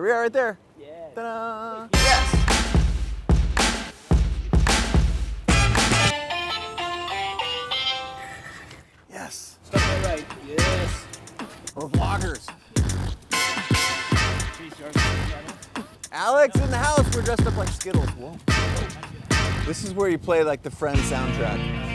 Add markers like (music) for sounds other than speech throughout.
There we are, right there. Yeah. Yes. Yes. Right. Yes. We're vloggers. Chase Jarvis channel. Alex in the house. We're dressed up like Skittles. Whoa. This is where you play like the Friends soundtrack.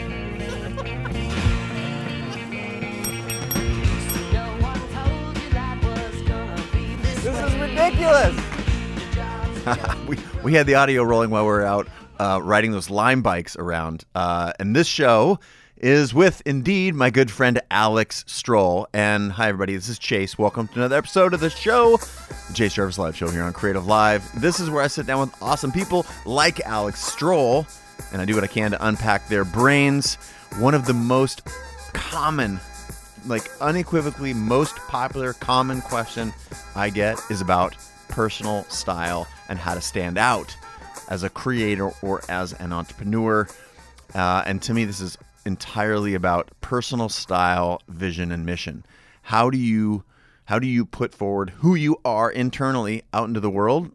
Ridiculous. (laughs) we, we had the audio rolling while we were out uh, riding those lime bikes around. Uh, and this show is with, indeed, my good friend Alex Strohl. And hi, everybody. This is Chase. Welcome to another episode of the show, the Chase Jarvis Live Show here on Creative Live. This is where I sit down with awesome people like Alex Strohl, and I do what I can to unpack their brains. One of the most common like unequivocally most popular common question I get is about personal style and how to stand out as a creator or as an entrepreneur. Uh, and to me, this is entirely about personal style, vision, and mission. How do you how do you put forward who you are internally out into the world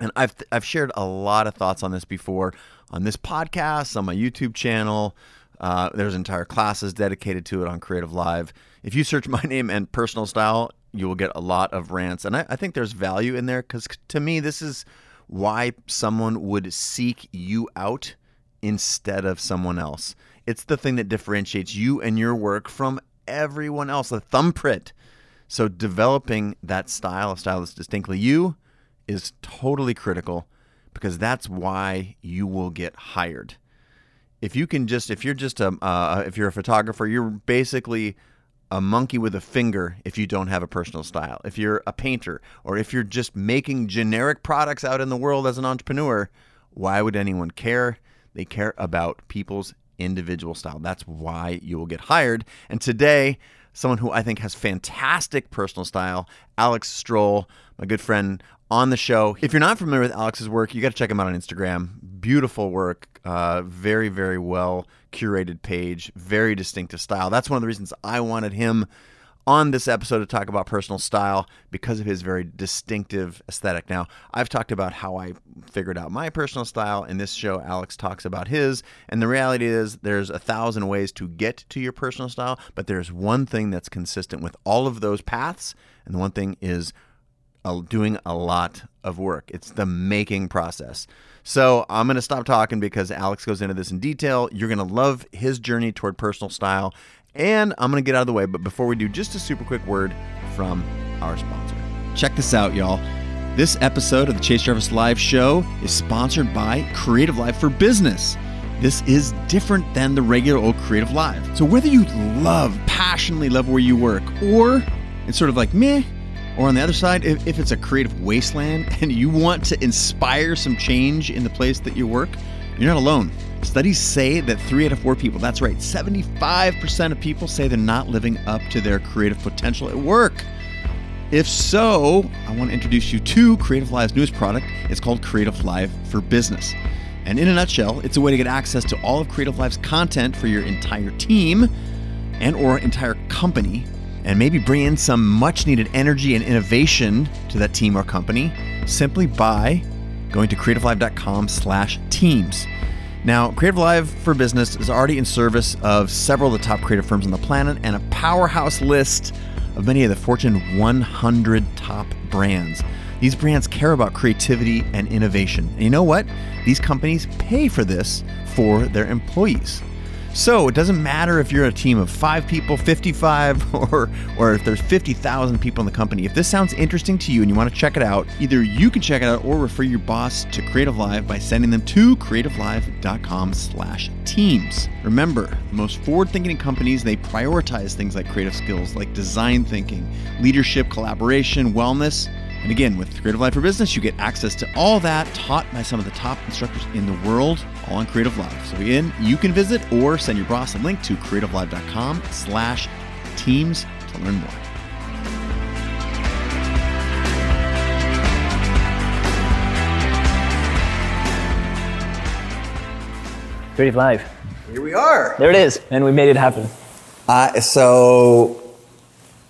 and I've I've shared a lot of thoughts on this before on this podcast, on my YouTube channel. Uh, there's entire classes dedicated to it on Creative Live. If you search my (laughs) name and personal style, you will get a lot of rants, and I, I think there's value in there because to me, this is why someone would seek you out instead of someone else. It's the thing that differentiates you and your work from everyone else. The thumbprint. So developing that style, a style that's distinctly you, is totally critical because that's why you will get hired. If you can just, if you're just a, uh, if you're a photographer, you're basically a monkey with a finger if you don't have a personal style. If you're a painter or if you're just making generic products out in the world as an entrepreneur, why would anyone care? They care about people's individual style. That's why you will get hired. And today, someone who I think has fantastic personal style, Alex Strohl, my good friend on the show. If you're not familiar with Alex's work, you got to check him out on Instagram. Beautiful work, uh, very, very well curated page, very distinctive style. That's one of the reasons I wanted him on this episode to talk about personal style because of his very distinctive aesthetic. Now, I've talked about how I figured out my personal style. In this show, Alex talks about his. And the reality is, there's a thousand ways to get to your personal style, but there's one thing that's consistent with all of those paths. And the one thing is doing a lot of work. It's the making process. So I'm going to stop talking because Alex goes into this in detail. You're going to love his journey toward personal style. And I'm going to get out of the way. But before we do, just a super quick word from our sponsor. Check this out, y'all. This episode of the Chase Jarvis Live Show is sponsored by Creative Live for Business. This is different than the regular old Creative Live. So whether you love, passionately love where you work, or it's sort of like meh, or on the other side, if, if it's a creative wasteland (laughs) and you want to inspire some change in the place that you work, you're not alone. Studies say that three out of four people, that's right, 75% of people say they're not living up to their creative potential at work. If so, I want to introduce you to Creative Live's newest product. It's called Creative Live for Business. And in a nutshell, it's a way to get access to all of Creative Live's content for your entire team and or entire company and maybe bring in some much needed energy and innovation to that team or company simply by going to creativelive.com slash teams. Now, Creative Live for Business is already in service of several of the top creative firms on the planet and a powerhouse list of many of the Fortune 100 top brands. These brands care about creativity and innovation. And you know what? These companies pay for this for their employees. So it doesn't matter if you're a team of five people, 55, (laughs) or or if there's 50,000 people in the company. If this sounds interesting to you and you want to check it out, either you can check it out or refer your boss to Creative Live by sending them to creativelive.com slash teams. Remember, the most forward-thinking companies they prioritize things like creative skills, like design thinking, leadership, collaboration, wellness. And again, with Creative Live for Business, you get access to all that taught by some of the top instructors in the world, all on Creative Live. So again, you can visit or send your boss a link to creativelive.com slash teams to learn more. Creative Live. Here we are. There it is. And we made it happen. Uh, so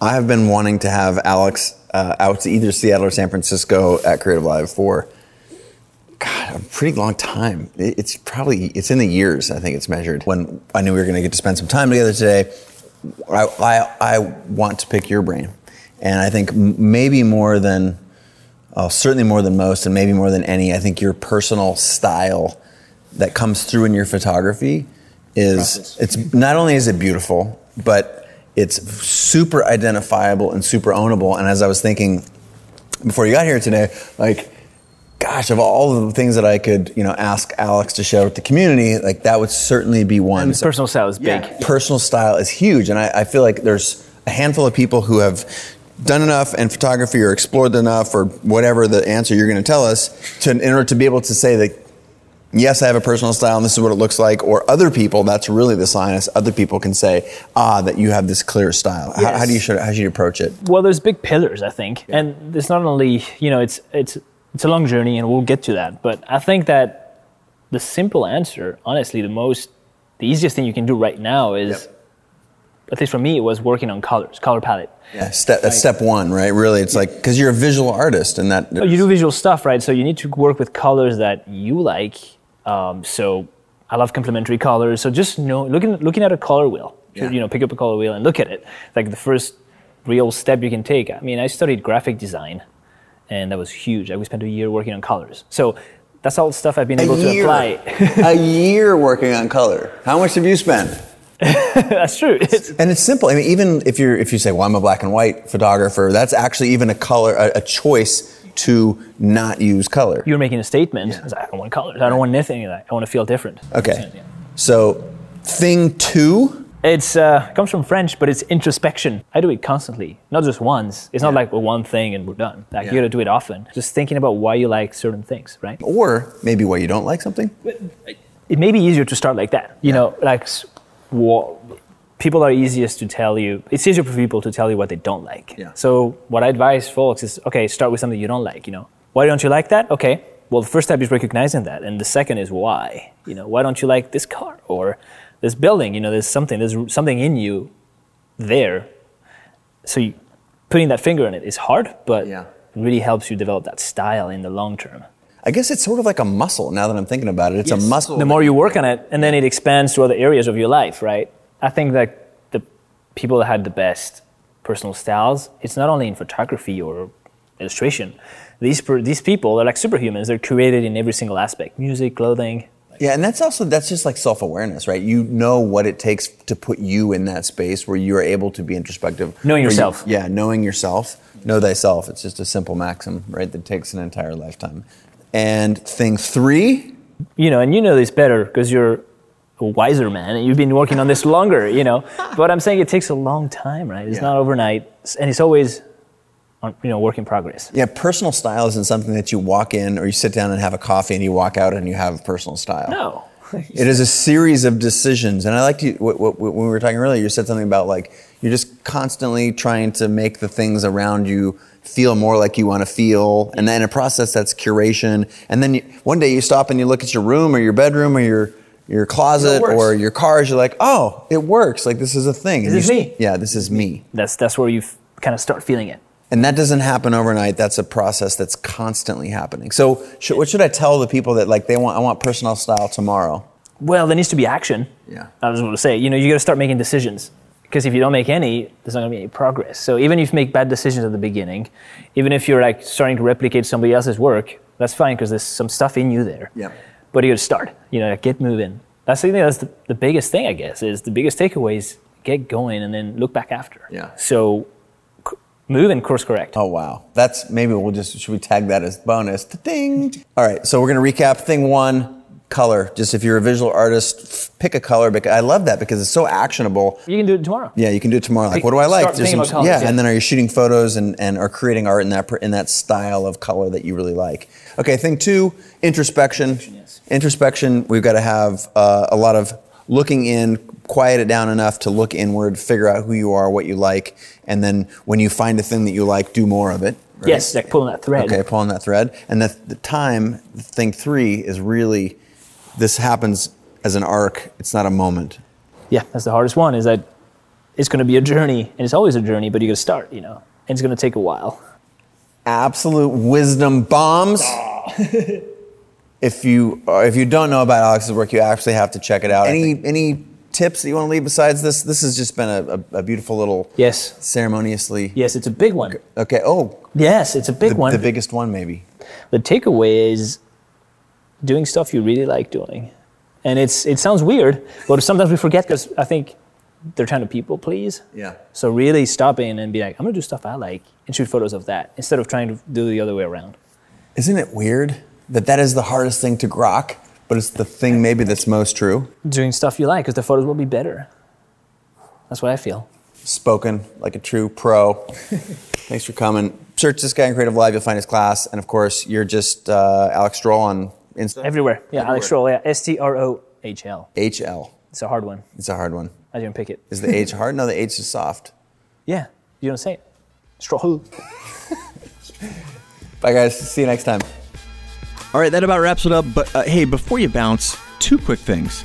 I have been wanting to have Alex uh, out to either Seattle or San Francisco at Creative Live for God, a pretty long time. It's probably it's in the years. I think it's measured. When I knew we were going to get to spend some time together today, I, I I want to pick your brain, and I think maybe more than, oh, certainly more than most, and maybe more than any. I think your personal style that comes through in your photography is it's not only is it beautiful, but it's super identifiable and super ownable. And as I was thinking before you got here today, like, gosh, of all the things that I could, you know, ask Alex to share with the community, like that would certainly be one. And personal style is big. Personal style is huge, and I, I feel like there's a handful of people who have done enough in photography or explored enough or whatever the answer you're going to tell us to in order to be able to say that yes, I have a personal style and this is what it looks like. Or other people, that's really the sign. Is other people can say, ah, that you have this clear style. How, how do you should, how should you approach it? Well, there's big pillars, I think, and it's not only you know it's it's it's a long journey, and we'll get to that. But I think that the simple answer, honestly, the most the easiest thing you can do right now is, at least for me, it was working on colors, color palette. Yeah, step, that's step one, right? Really, it's like because you're a visual artist, and that Oh, you do visual stuff, right? So you need to work with colors that you like. Um, so I love complementary colors. So just know, looking looking at a color wheel, Yeah. you know, pick up a color wheel and look at it. Like the first real step you can take. I mean, I studied graphic design, and that was huge. I we spent a year working on colors. So that's all stuff I've been able to apply. a (laughs) year working on color. How much have you spent? (laughs) that's true. It's, And it's simple. I mean, even if you're if you say, "Well, I'm a black and white photographer," that's actually even a color, a, a choice to not use color. you're making a statement. It's like, I don't want colors. I don't want anything of that. I want to feel different. Okay. Yeah. So, thing two. It's uh, it comes from French, but it's introspection. I do it constantly, not just once. It's not like well, one thing and we're done. Like Yeah. you got to do it often. Just thinking about why you like certain things, right? Or maybe why you don't like something. It may be easier to start like that. You know, like s- wha- people are easiest to tell you. It's easier for people to tell you what they don't like. Yeah. So what I advise folks is okay, start with something you don't like. You know, why don't you like that? Okay. Well, the first step is recognizing that, and the second is why. You know, why don't you like this car or this building? You know, there's something. There's something in you there. So you, putting that finger in it is hard, but Yeah. it really helps you develop that style in the long term. I guess it's sort of like a muscle. Now that I'm thinking about it, it's a muscle. The more you work on it, and then it expands to other areas of your life, right? I think that the people that had the best personal styles, it's not only in photography or illustration. These per, these people are like superhumans. They're created in every single aspect: music, clothing. Yeah, and that's also that's just like self-awareness, right? You know what it takes to put you in that space where you are able to be introspective. Knowing Where you- yourself. yeah, knowing yourself. Know thyself. It's just a simple maxim, right? That takes an entire lifetime. And thing three, You know, and you know this better because you're wiser man and you've been working on this longer. You know, (laughs) but I'm saying it takes a long time, right? It's Yeah. not overnight, and it's always, on, you know, work in progress. yeah, personal style isn't something that you walk in or you sit down and have a coffee and you walk out and you have personal style. No. (laughs) It is a series of decisions, and I liked you what, what, when we were talking earlier. You said something about like you're just constantly trying to make the things around you feel more like you want to feel, and then in a process that's curation. And then you, one day you stop and you look at your room or your bedroom or your your closet or your cars. You're like, oh, it works. Like this is a thing. This is me. Yeah, this is me. That's that's where you kind of start feeling it. And that doesn't happen overnight. That's a process that's constantly happening. So, should, what should I tell the people that like they want? I want personal style tomorrow. Well, there needs to be action. Yeah. I was going to say, you know, you got to start making decisions because if you don't make any, there's not going to be any progress. So even if you make bad decisions at the beginning, even if you're like starting to replicate somebody else's work, that's fine because there's some stuff in you there. Yeah. But you got to start. You know, get moving. That's the thing. That's the, the biggest thing, I guess. Is the biggest takeaway is get going and then look back after. Yeah. So move and course correct. Oh wow, that's maybe we'll just should we tag that as bonus? Ding. All right, so we're gonna recap thing one, color. Just if you're a visual artist, pick a color. Because I love that because it's so actionable. You can do it tomorrow. Yeah, you can do it tomorrow. Like, what do I like? thinking colors, yeah, yeah. and then are you shooting photos and, and are creating art in that in that style of color that you really like? Okay, thing two, introspection. yes. Introspection. We've got to have uh, a lot of looking in, quiet it down enough to look inward, figure out who you are, what you like, and then when you find a thing that you like, do more of it. right? Yes, like pulling that thread. Okay, pulling that thread. And the, the time, thing three is really, this happens as an arc. It's not a moment. yeah, that's the hardest one. Is that it's going to be a journey, and it's always a journey, but you got to start, you know, and it's going to take a while. absolute wisdom bombs. (laughs) if you uh, if you don't know about Alex's work, you actually have to check it out. Any any tips that you want to leave besides this? This has just been a, a, a beautiful little Yes. ceremoniously. Yes, it's a big one. Okay. Oh, Yes, it's a big the, one. the biggest one maybe. the takeaway is doing stuff you really like doing. And it's it sounds weird, but sometimes we forget because I think they're trying to people please. Yeah. So really stop stopping and be like, I'm gonna do stuff I like and shoot photos of that instead of trying to do the other way around. Isn't it weird that that is the hardest thing to grok, but it's the thing maybe that's most true? Doing stuff you like because the photos will be better. That's what I feel. Spoken like a true pro. (laughs) Thanks for coming. Search this guy in Creative Live. You'll find his class, and of course, you're just uh, Alex Strohl on Insta. Everywhere. Yeah, Alex Strohl. Yeah, S T R O H L. H L. It's a hard one. It's a hard one. I didn't pick it. Is the H hard? No, the H is soft. Yeah, you don't say it. Stroll. (laughs) Bye, guys. See you next time. All right, that about wraps it up. But uh, hey, before you bounce, two quick things.